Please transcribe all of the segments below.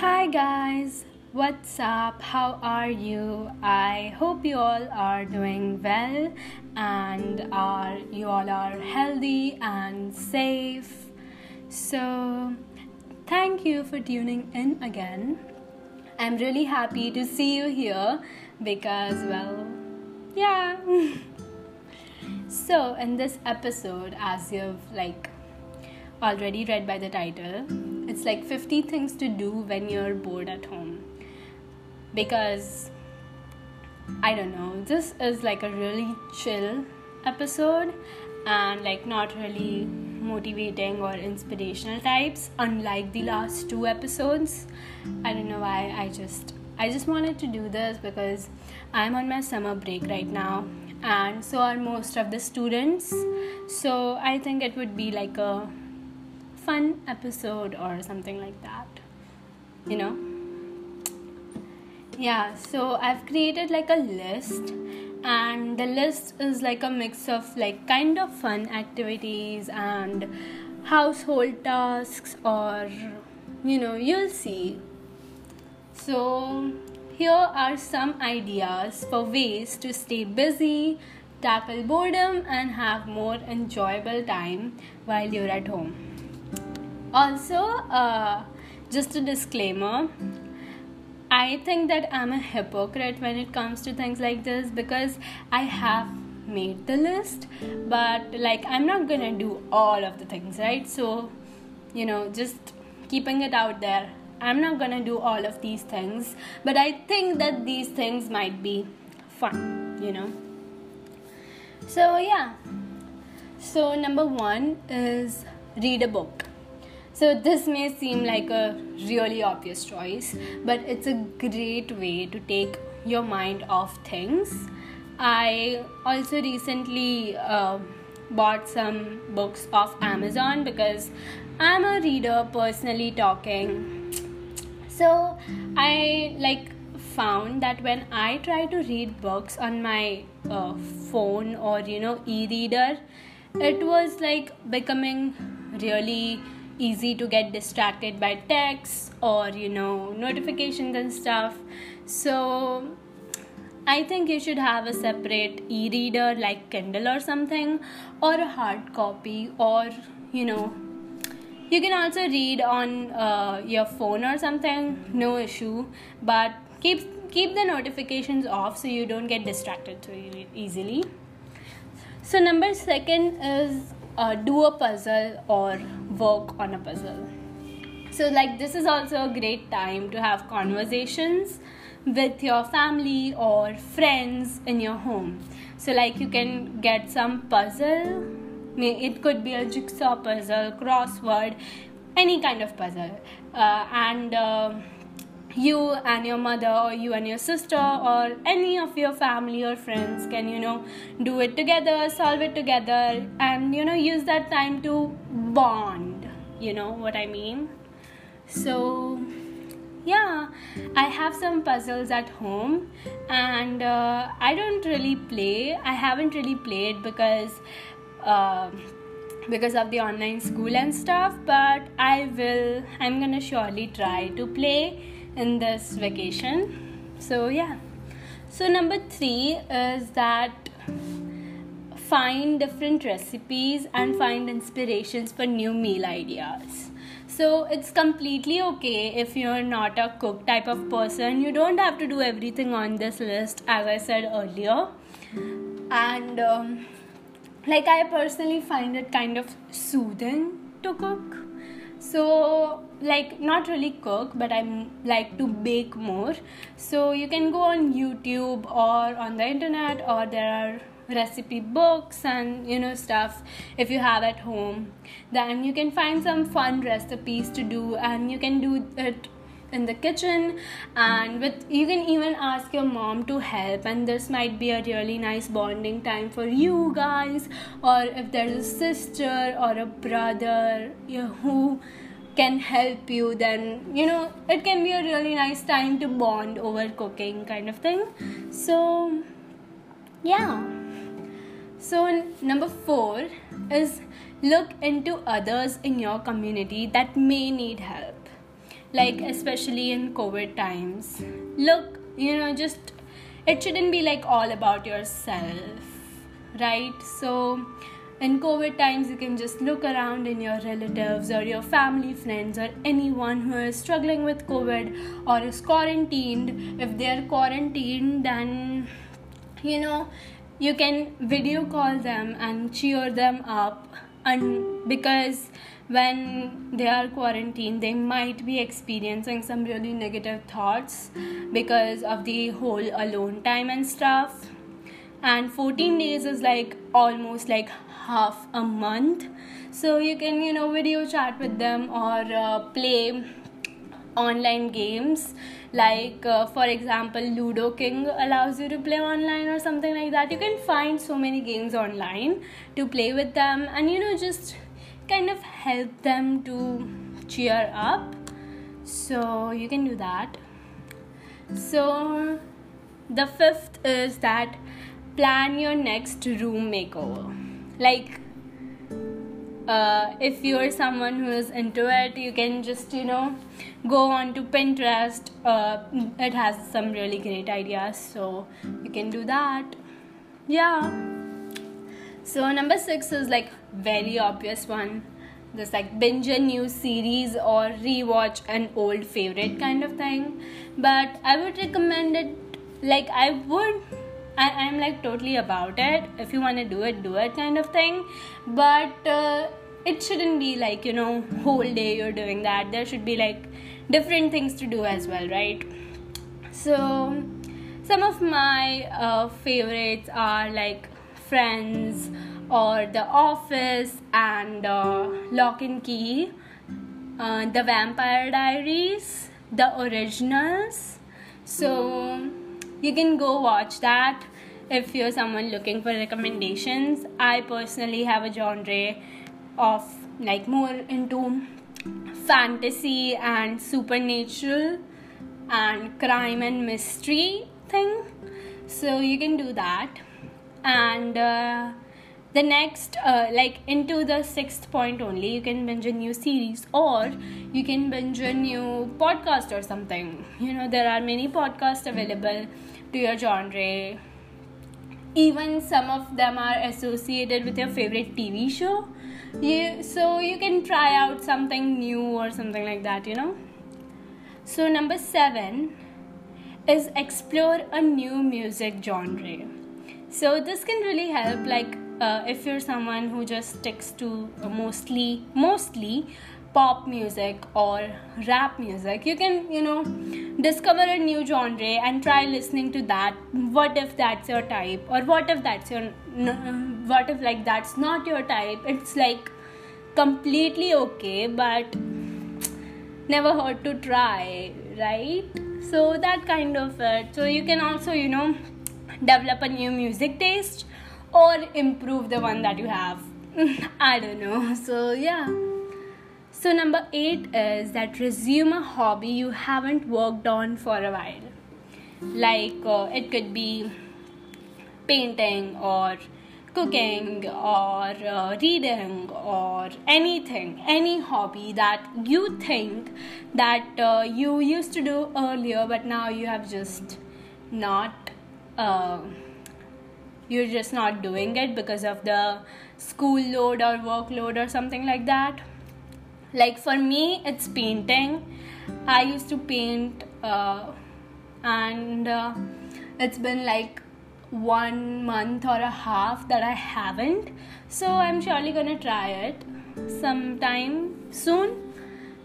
Hi guys, what's up? How are you? I hope you all are doing well and are you all are healthy and safe. So, thank you for tuning in again. I'm really happy to see you here because well, yeah. so, in this episode as you've like already read by the title, it's like 50 things to do when you're bored at home. Because I don't know, this is like a really chill episode and like not really motivating or inspirational types unlike the last two episodes. I don't know why i just i just wanted to do this because i'm on my summer break right now and so are most of the students. So i think it would be like a episode or something like that you know? Yeah so i've created like a list and the list is like a mix of like kind of fun activities and household tasks or you know you'll see. So here are some ideas for ways to stay busy tackle boredom and have more enjoyable time while you're at home also uh, just a disclaimer I think that I'm a hypocrite when it comes to things like this because I have made the list, but like I'm not gonna do all of the things, right? So, you know, just keeping it out there. I'm not gonna do all of these things, but I think that these things might be fun, you know. So, yeah. So, number one is read a book so, this may seem like a really obvious choice, but it's a great way to take your mind off things. I also recently uh, bought some books off Amazon because I'm a reader personally talking. So, I like found that when I try to read books on my uh, phone or you know e reader, it was like becoming really easy to get distracted by texts or you know notifications and stuff. So i think you should have a separate e-reader like kindle or something or a hard copy or you know you can also read on uh, your phone or something no issue but keep keep the notifications off so you don't get distracted so easily. So number second is uh, do a puzzle or work on a puzzle. So, like, this is also a great time to have conversations with your family or friends in your home. So, like, you can get some puzzle, it could be a jigsaw puzzle, crossword, any kind of puzzle, uh, and uh, you and your mother or you and your sister or any of your family or friends can you know do it together solve it together and you know use that time to bond. You know what i mean? So yeah i have some puzzles at home and uh, i don't really play. I haven't really played because uh, because of the online school and stuff but i will i'm gonna surely try to play in this vacation. So, yeah. So, number three is that find different recipes and find inspirations for new meal ideas. So, it's completely okay if you're not a cook type of person. You don't have to do everything on this list, as I said earlier. And, um, like, I personally find it kind of soothing to cook so like not really cook but i'm like to bake more. So you can go on youtube or on the internet or there are recipe books and you know stuff if you have at home. Then you can find some fun recipes to do and you can do it in the kitchen and with you can even ask your mom to help and this might be a really nice bonding time for you guys or if there's a sister or a brother you know, who can help you then you know it can be a really nice time to bond over cooking kind of thing. So yeah. So number 4 is look into others in your community that may need help like especially in covid times. Look you know just it shouldn't be like all about yourself right? So in covid times you can just look around in your relatives or your family friends or anyone who is struggling with covid or is quarantined. If they are quarantined then you know you can video call them and cheer them up. And because when they are quarantined they might be experiencing some really negative thoughts because of the whole alone time and stuff. And 14 days is like almost like half a month. So you can you know video chat with them or uh, play online games. Like uh, for example ludo king allows you to play online or something like that. You can find so many games online to play with them. And you know just kind of help them to cheer up so you can do that so the fifth is that plan your next room makeover. Like, uh, if you're someone who is into it, you can just, you know, go on to Pinterest. Uh, it has some really great ideas, so you can do that. Yeah. So, number six is like very obvious one. Just like binge a new series or rewatch an old favorite kind of thing. But I would recommend it like I would I, I'm like totally about it. If you want to do it, do it kind of thing. But uh, it shouldn't be like, you know, whole day you're doing that. There should be like different things to do as well, right? So, some of my uh, favorites are like Friends or The Office and uh, Locke and Key, uh, The Vampire Diaries, The Originals. So, you can go watch that if you're someone looking for recommendations. I personally have a genre of like more into fantasy and supernatural and crime and mystery thing. So you can do that and uh, the next uh, like into the sixth point only you can binge a new series or you can binge a new podcast or something. You know there are many podcasts available to your genre. Even some of them are associated with your favorite tv show. You so you can try out something new or something like that you know. So number 7 is explore a new music genre so this can really help like uh, if you're someone who just sticks to uh, mostly mostly pop music or rap music you can you know discover a new genre and try listening to that. What if that's your type? Or what if that's your what if like that's not your type? It's like completely okay but never hurt to try right? So that kind of it. So you can also you know develop a new music taste or improve the one that you have. I don't know. So yeah. So, number eight is that resume a hobby you haven't worked on for a while. Like uh, it could be painting or cooking or uh, reading or anything any hobby that you think that uh, you used to do earlier but now you have just not uh, you're just not doing it because of the school load or workload or something like that. Like for me it's painting. I used to paint uh, and uh, it's been like one month or a half that i haven't. So i'm surely gonna try it sometime soon.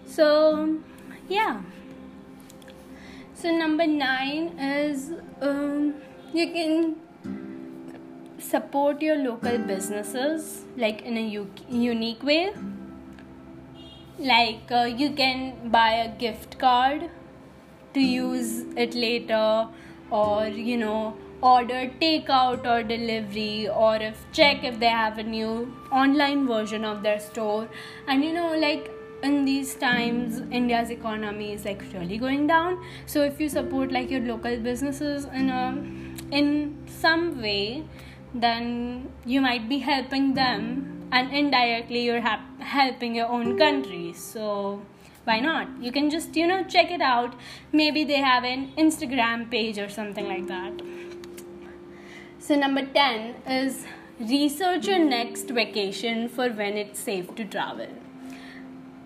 So yeah. So number nine is um, you can support your local businesses like in a u- unique way. Like uh, you can buy a gift card to use it later or you know order takeout or delivery or if check if they have a new online version of their store. And you know like in these times india's economy is like really going down. So if you support like your local businesses in a in some way then you might be helping them and indirectly you're ha- helping your own country. So why not? You can just you know check it out. Maybe they have an instagram page or something like that. So number 10 is research your next vacation for when it's safe to travel.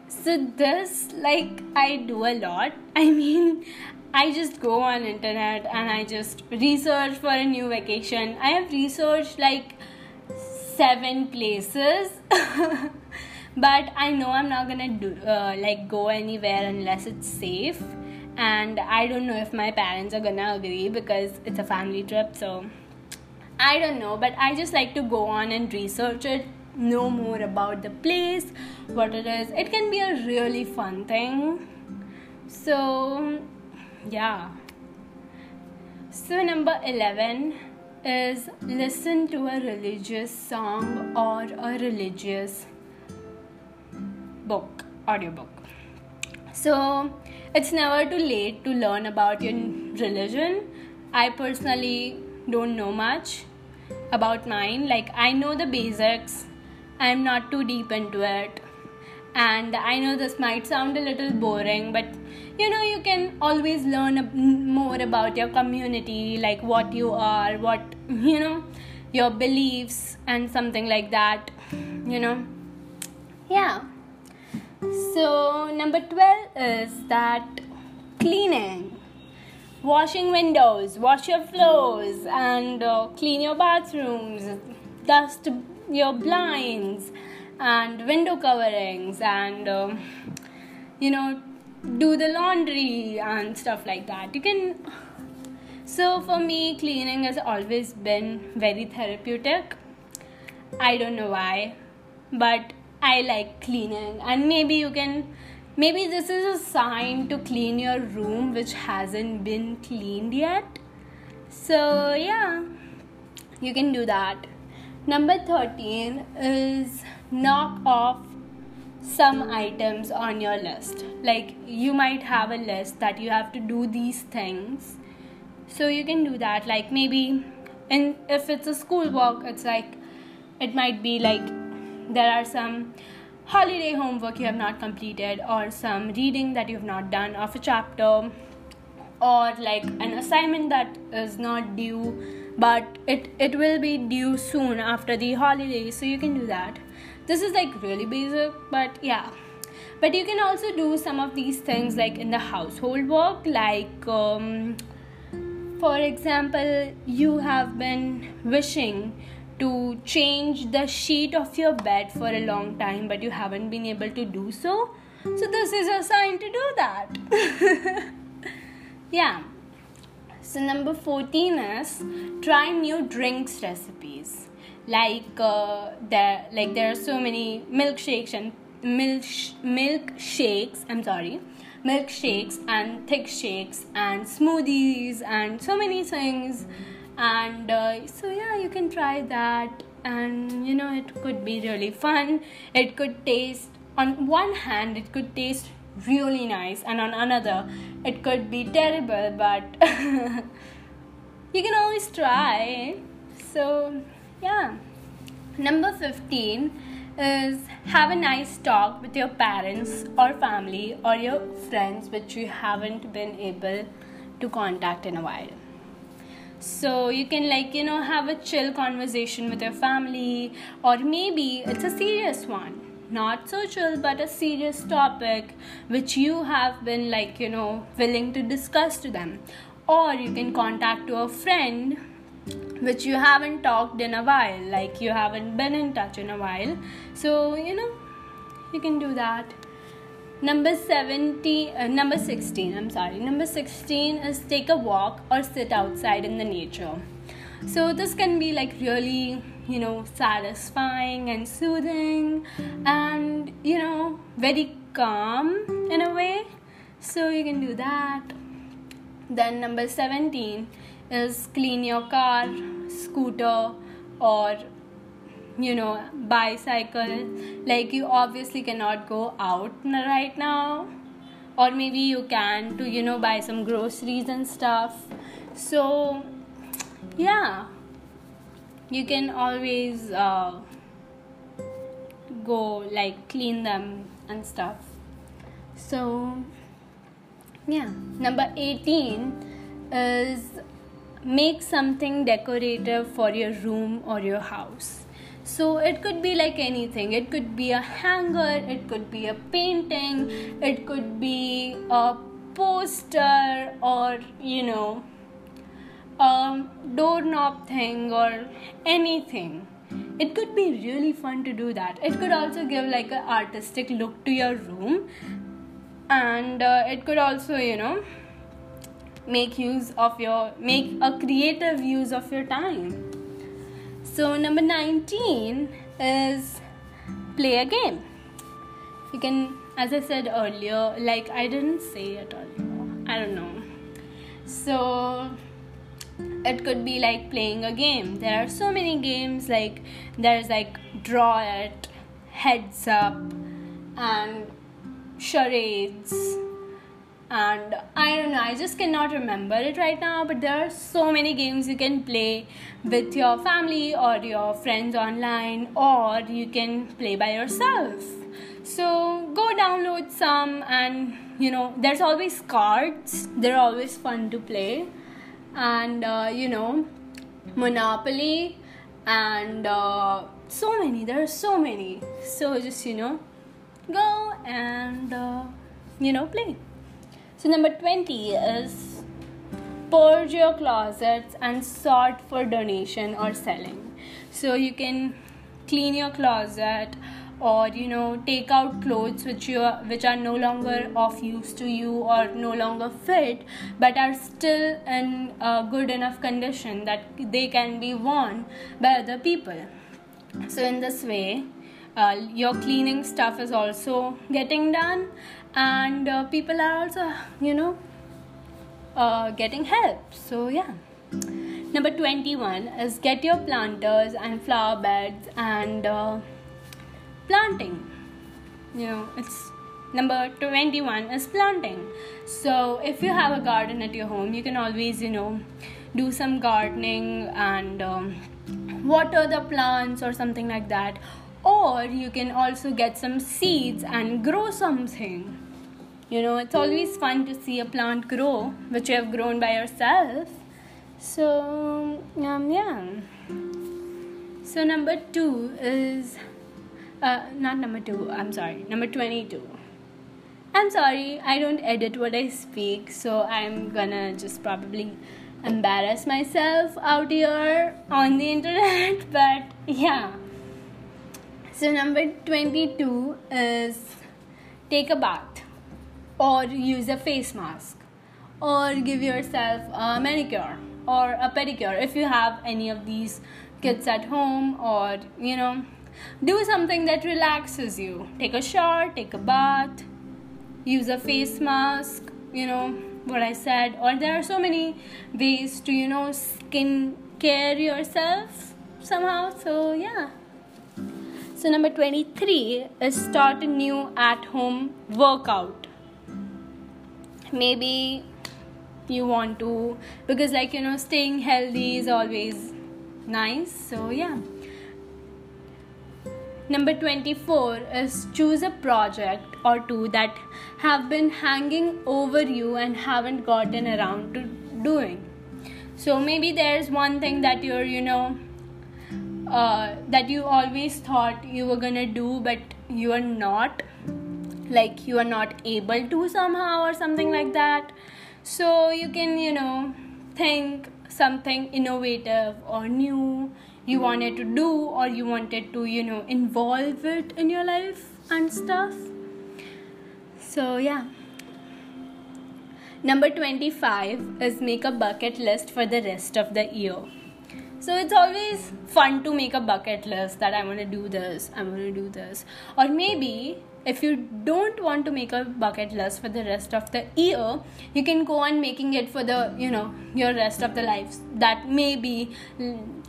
So this like i do a lot. I mean i just go on internet and i just research for a new vacation. I have researched like seven places. But i know i'm not gonna do uh, like go anywhere unless it's safe. And i don't know if my parents are gonna agree because it's a family trip so i don't know. But i just like to go on and research it know more about the place what it is. It can be a really fun thing. So yeah. So number 11 is listen to a religious song or a religious book audiobook. So it's never too late to learn about your religion. I personally don't know much about mine. Like i know the basics. I'm not too deep into it. And i know this might sound a little boring but you know you can always learn more about your community like what you are what you know your beliefs and something like that you know. Yeah. So number 12 is that cleaning. Washing windows wash your floors and uh, clean your bathrooms dust your blinds and window coverings and uh, you know do the laundry and stuff like that. You can so for me cleaning has always been very therapeutic. I don't know why but i like cleaning. And maybe you can maybe this is a sign to clean your room which hasn't been cleaned yet. So yeah you can do that. Number 13 is knock off some items on your list. Like you might have a list that you have to do these things. So you can do that. Like maybe and if it's a school work it's like it might be like there are some holiday homework you have not completed or some reading that you have not done of a chapter or like an assignment that is not due but it it will be due soon after the holiday. So you can do that this is like really basic but yeah. But you can also do some of these things like in the household work like um, for example you have been wishing to change the sheet of your bed for a long time but you haven't been able to do so. So this is a sign to do that. Yeah. So number 14 is try new drinks recipes like uh, there like there are so many milkshakes and milk milkshakes i'm sorry milkshakes and thick shakes and smoothies and so many things. And uh, so yeah you can try that. And you know it could be really fun. It could taste on one hand it could taste really nice and on another it could be terrible but you can always try. So yeah. Number 15 is have a nice talk with your parents or family or your friends which you haven't been able to contact in a while. So you can like you know have a chill conversation with your family or maybe it's a serious one not so chill but a serious topic which you have been like you know willing to discuss to them or you can contact to a friend which you haven't talked in a while like you haven't been in touch in a while. So you know you can do that. Number 70 uh, number 16 i'm sorry. Number 16 is take a walk or sit outside in the nature. So this can be like really you know satisfying and soothing and you know very calm in a way. So you can do that. Then number 17 is clean your car, scooter, or you know, bicycle. Like, you obviously cannot go out right now, or maybe you can to you know buy some groceries and stuff. So, yeah, you can always uh, go like clean them and stuff. So, yeah, number 18 is make something decorative for your room or your house. So it could be like anything. It could be a hanger, it could be a painting, it could be a poster or you know a doorknob thing or anything. It could be really fun to do that. It could also give like an artistic look to your room and uh, it could also, you know, make use of your make a creative use of your time. So number 19 is play a game. You can as i said earlier like i didn't say it earlier. I don't know. So it could be like playing a game. There are so many games like there's like draw it heads up and charades and I don't know, I just cannot remember it right now. But there are so many games you can play with your family or your friends online, or you can play by yourself. So go download some, and you know, there's always cards, they're always fun to play, and uh, you know, Monopoly, and uh, so many, there are so many. So just you know, go and uh, you know, play. So, number 20 is purge your closets and sort for donation or selling. So, you can clean your closet or you know take out clothes which you are, which are no longer of use to you or no longer fit but are still in a good enough condition that they can be worn by other people so in this way uh, your cleaning stuff is also getting done and uh, people are also you know uh, getting help. So yeah. Number 21 is get your planters and flower beds and uh, planting. You know it's number 21 is planting. So if you have a garden at your home you can always you know do some gardening and um, water the plants or something like that. Or you can also get some seeds and grow something you know it's always fun to see a plant grow which you have grown by yourself so um, yeah. So number two is uh, not number two i'm sorry number 22 i'm sorry i don't edit what i speak so i'm gonna just probably embarrass myself out here on the internet but yeah. So, number 22 is take a bath or use a face mask or give yourself a manicure or a pedicure if you have any of these kits at home or you know do something that relaxes you. Take a shower take a bath use a face mask you know what i said. Or there are so many ways to you know skin care yourself somehow. So yeah. So, number 23 is start a new at home workout. Maybe you want to, because, like, you know, staying healthy is always nice. So, yeah. Number 24 is choose a project or two that have been hanging over you and haven't gotten around to doing. So, maybe there's one thing that you're, you know, uh, that you always thought you were gonna do but you are not like you are not able to somehow or something like that. So you can you know think something innovative or new you wanted to do or you wanted to you know involve it in your life and stuff. So yeah. Number 25 is make a bucket list for the rest of the year. So it's always fun to make a bucket list that I want to do this, I want to do this. Or maybe if you don't want to make a bucket list for the rest of the year, you can go on making it for the, you know, your rest of the lives. That may be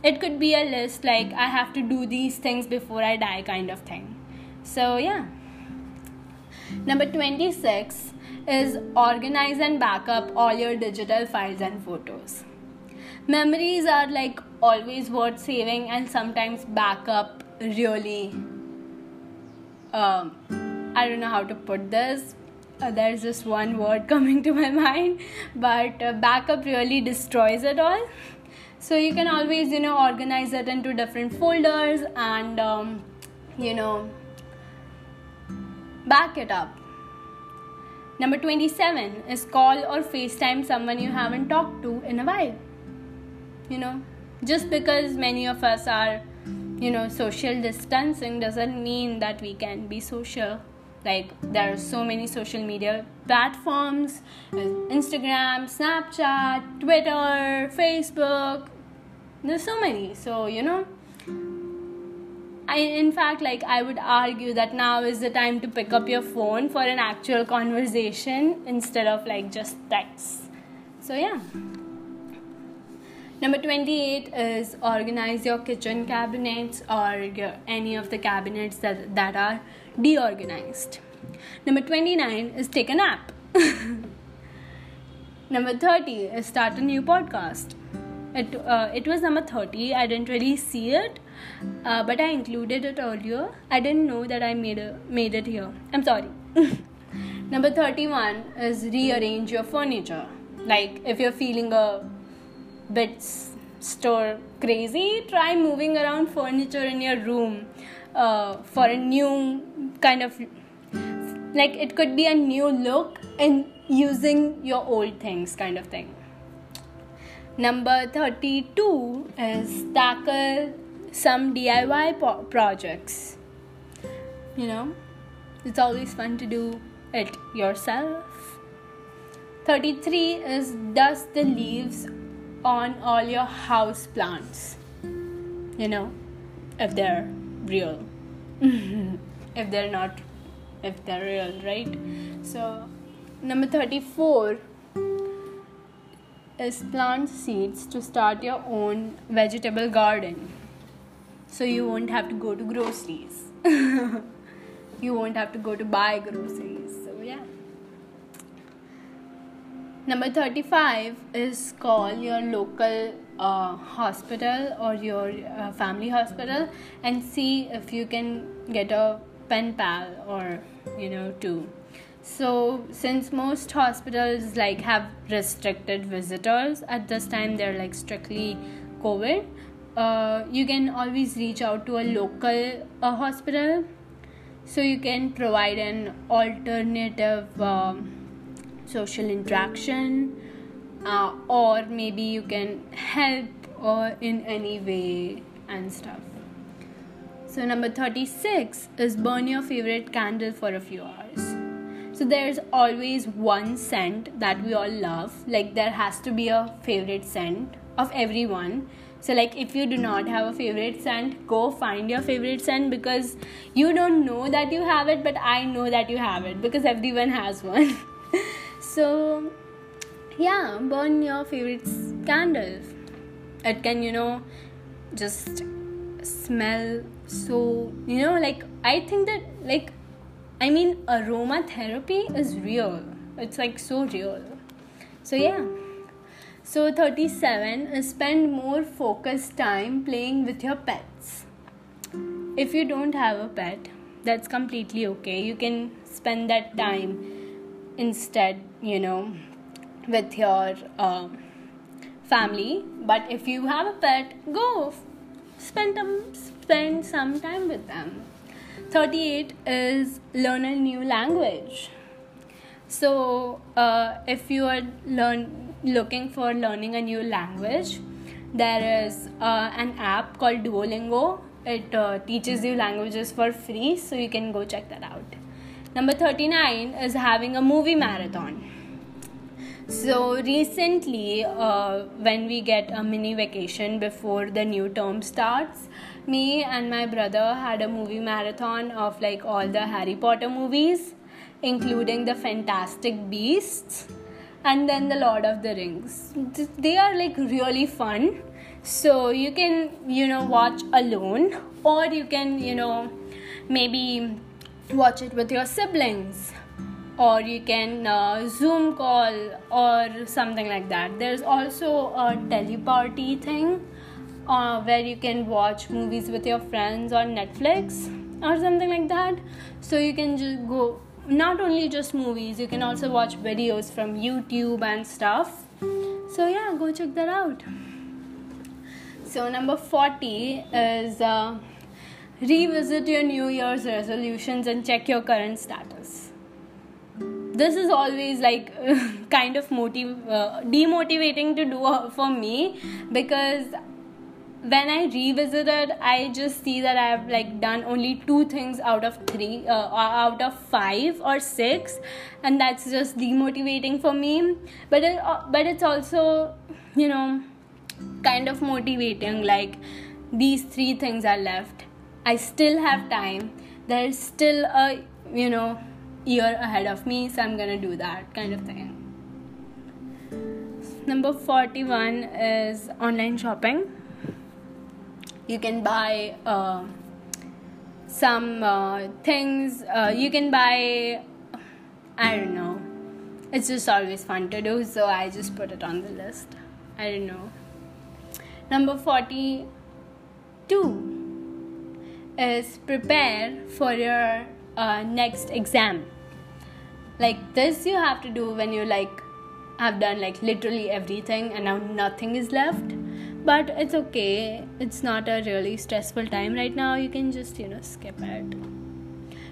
it could be a list like I have to do these things before I die kind of thing. So yeah. Number 26 is organize and back up all your digital files and photos memories are like always worth saving and sometimes backup really um, i don't know how to put this. Uh, there's just one word coming to my mind but uh, backup really destroys it all. So you can always you know organize it into different folders and um, you know back it up. Number 27 is call or facetime someone you haven't talked to in a while. You know just because many of us are you know social distancing doesn't mean that we can be social like there are so many social media platforms uh, instagram snapchat twitter facebook. There's so many. So you know I, in fact like i would argue that now is the time to pick up your phone for an actual conversation instead of like just text. So yeah Number 28 is organize your kitchen cabinets or any of the cabinets that, that are deorganized. Number 29 is take a nap. number 30 is start a new podcast. It, uh, it was number 30. I didn't really see it, uh, but I included it earlier. I didn't know that I made, a, made it here. I'm sorry. number 31 is rearrange your furniture. Like if you're feeling a bit store crazy, try moving around furniture in your room uh, for a new kind of like it could be a new look and using your old things kind of thing. Number 32 is tackle some DIY po- projects. You know, it's always fun to do it yourself. 33 is dust the leaves on all your house plants. You know, if they're real. if they're not, if they're real, right? So, number 34 is plant seeds to start your own vegetable garden. So, you won't have to go to groceries. you won't have to go to buy groceries. So, yeah. Number 35 is call your local uh, hospital or your uh, family hospital and see if you can get a pen pal or you know two. So since most hospitals like have restricted visitors at this time, they're like strictly COVID. Uh, you can always reach out to a local uh, hospital so you can provide an alternative. Um, social interaction uh, or maybe you can help or in any way and stuff. So number 36 is burn your favorite candle for a few hours. So there's always one scent that we all love. Like there has to be a favorite scent of everyone. So like if you do not have a favorite scent go find your favorite scent because you don't know that you have it but i know that you have it because everyone has one so yeah burn your favorite candle it can you know just smell so you know like i think that like i mean aromatherapy is real. It's like so real. So yeah. So 37 is spend more focused time playing with your pets. If you don't have a pet that's completely okay. You can spend that time instead you know with your uh, family. But if you have a pet go spend them spend some time with them. 38 is learn a new language. So uh, if you are learn looking for learning a new language there is uh, an app called duolingo. It uh, teaches you languages for free so you can go check that out Number 39 is having a movie marathon. So, recently, uh, when we get a mini vacation before the new term starts, me and my brother had a movie marathon of like all the Harry Potter movies, including the Fantastic Beasts and then the Lord of the Rings. They are like really fun. So, you can, you know, watch alone or you can, you know, maybe watch it with your siblings. Or you can uh, zoom call or something like that. There's also a teleparty thing uh, where you can watch movies with your friends on netflix or something like that. So you can just go not only just movies you can also watch videos from youtube and stuff. So yeah go check that out. So number 40 is uh, revisit your new year's resolutions and check your current status this is always like kind of motiv- uh, demotivating to do for me because when I revisited, I just see that I've like done only two things out of three, uh, out of five or six, and that's just demotivating for me. But it, uh, but it's also, you know, kind of motivating. Like these three things are left. I still have time. There's still a you know year ahead of me, so I'm gonna do that kind of thing. Number 41 is online shopping. You can buy uh, some uh, things. Uh, you can buy i don't know. It's just always fun to do so i just put it on the list. I don't know. Number 42 is prepare for your uh, next exam. Like this you have to do when you like have done like literally everything and now nothing is left. But it's okay. It's not a really stressful time right now. You can just you know skip it.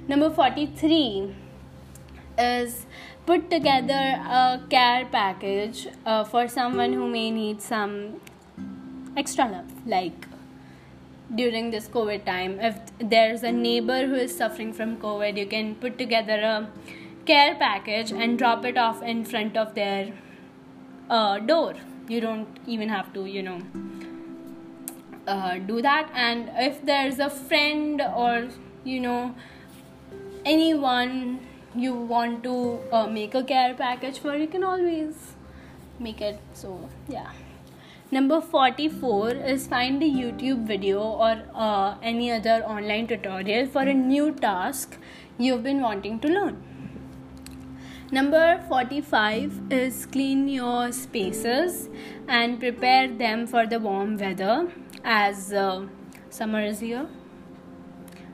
Number 43 is put together a care package uh, for someone who may need some extra love like during this covid time if there's a neighbor who is suffering from covid you can put together a care package and drop it off in front of their uh, door. You don't even have to you know uh, do that. And if there's a friend or you know anyone you want to uh, make a care package for you can always make it. So yeah number 44 is find a youtube video or uh, any other online tutorial for a new task you've been wanting to learn Number 45 is clean your spaces and prepare them for the warm weather as uh, summer is here.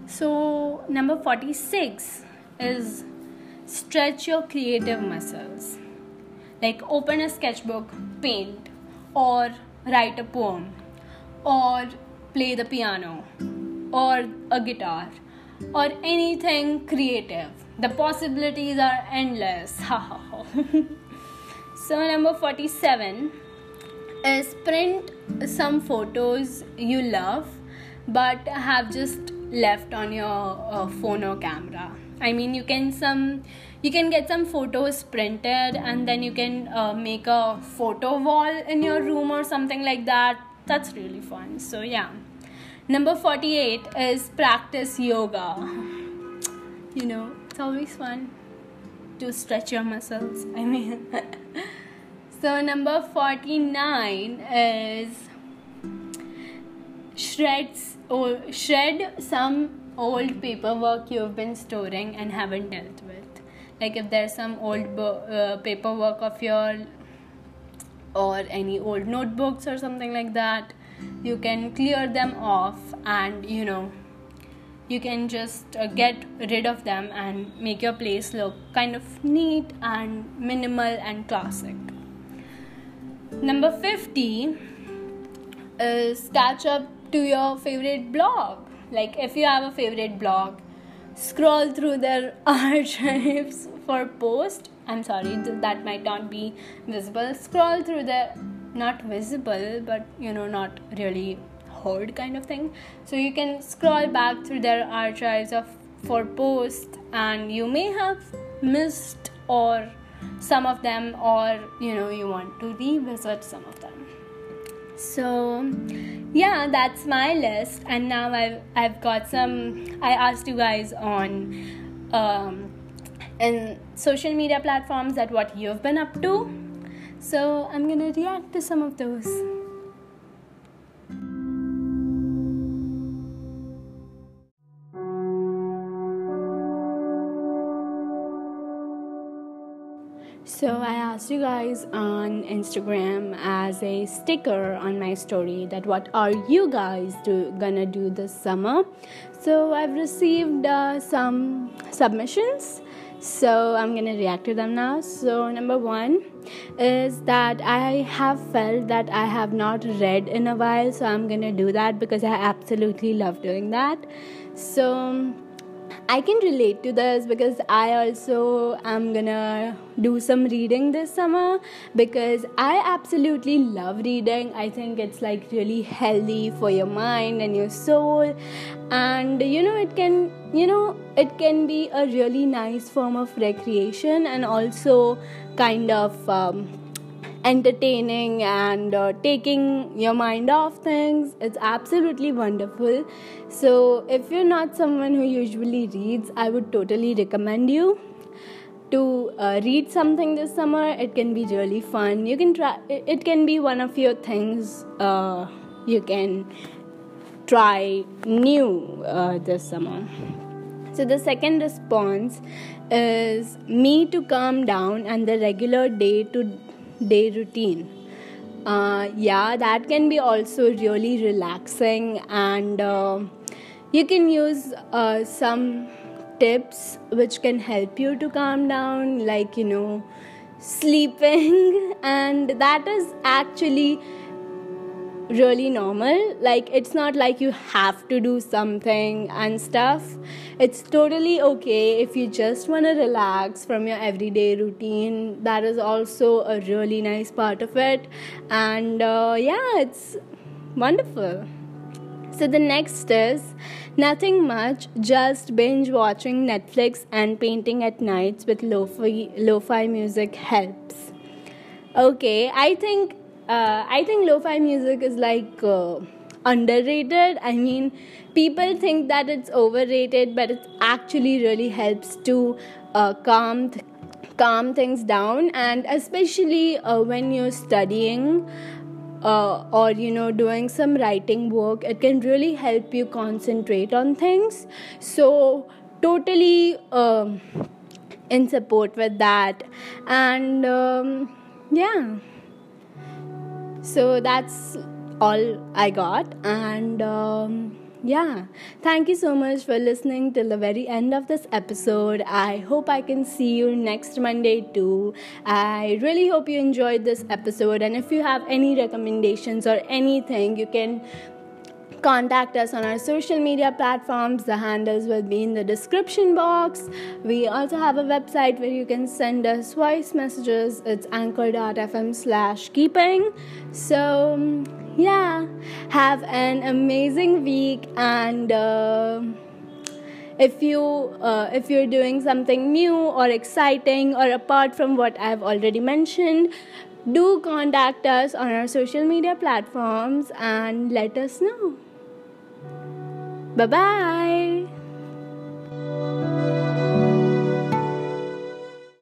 So, number 46 is stretch your creative muscles. Like open a sketchbook, paint, or write a poem, or play the piano, or a guitar, or anything creative. The possibilities are endless. So number 47 is print some photos you love but have just left on your uh, phone or camera. I mean you can some you can get some photos printed and then you can uh, make a photo wall in your room or something like that that's really fun so yeah number 48 is practice yoga you know it's always fun to stretch your muscles. I mean, so number 49 is shreds or shred some old paperwork you've been storing and haven't dealt. Like if there's some old bo- uh, paperwork of your or any old notebooks or something like that, you can clear them off and you know you can just uh, get rid of them and make your place look kind of neat and minimal and classic. Number 50 is catch up to your favorite blog. Like if you have a favorite blog, scroll through their archives for post. I'm sorry, that might not be visible. Scroll through the not visible, but you know, not really heard kind of thing so you can scroll back through their archives of for posts and you may have missed or some of them or you know you want to revisit some of them so yeah that's my list. And now i've i've got some i asked you guys on um in social media platforms that what you've been up to. So i'm gonna react to some of those So I asked you guys on Instagram as a sticker on my story that what are you guys do, gonna do this summer? So I've received uh, some submissions. So I'm gonna react to them now. So number one is that I have felt that I have not read in a while, so I'm gonna do that because I absolutely love doing that. So I can relate to this because I also am gonna do some reading this summer because I absolutely love reading. I think it's like really healthy for your mind and your soul, and you know, it can, you know, it can be a really nice form of recreation and also kind of. Um, entertaining and uh, taking your mind off things. It's absolutely wonderful. So, if you're not someone who usually reads, I would totally recommend you to uh, read something this summer. It can be really fun. You can try, it can be one of your things uh, you can try new uh, this summer. So, the second response is me to calm down and the regular day to day routine. Uh, yeah, that can be also really relaxing, and uh, you can use uh, some tips which can help you to calm down, like you know, sleeping, and that is actually really normal. Like, it's not like you have to do something and stuff. It's totally okay if you just want to relax from your everyday routine. That is also a really nice part of it. And uh, yeah, it's wonderful. So, the next is nothing much, just binge watching Netflix and painting at nights with lo-fi, lo-fi music helps. Okay, I think uh, I think lo-fi music is like uh, underrated. I mean, people think that it's overrated, but it actually really helps to uh, calm th- calm things down, and especially uh, when you're studying. Uh, or you know doing some writing work it can really help you concentrate on things so totally um, in support with that and um, yeah so that's all I got, and um, yeah, thank you so much for listening till the very end of this episode. I hope I can see you next Monday too. I really hope you enjoyed this episode, and if you have any recommendations or anything, you can contact us on our social media platforms. The handles will be in the description box. We also have a website where you can send us voice messages. It's anchor.fm slash keeping. So, yeah, have an amazing week and. Uh, if you uh, if you're doing something new or exciting or apart from what i've already mentioned do contact us on our social media platforms and let us know Bye bye.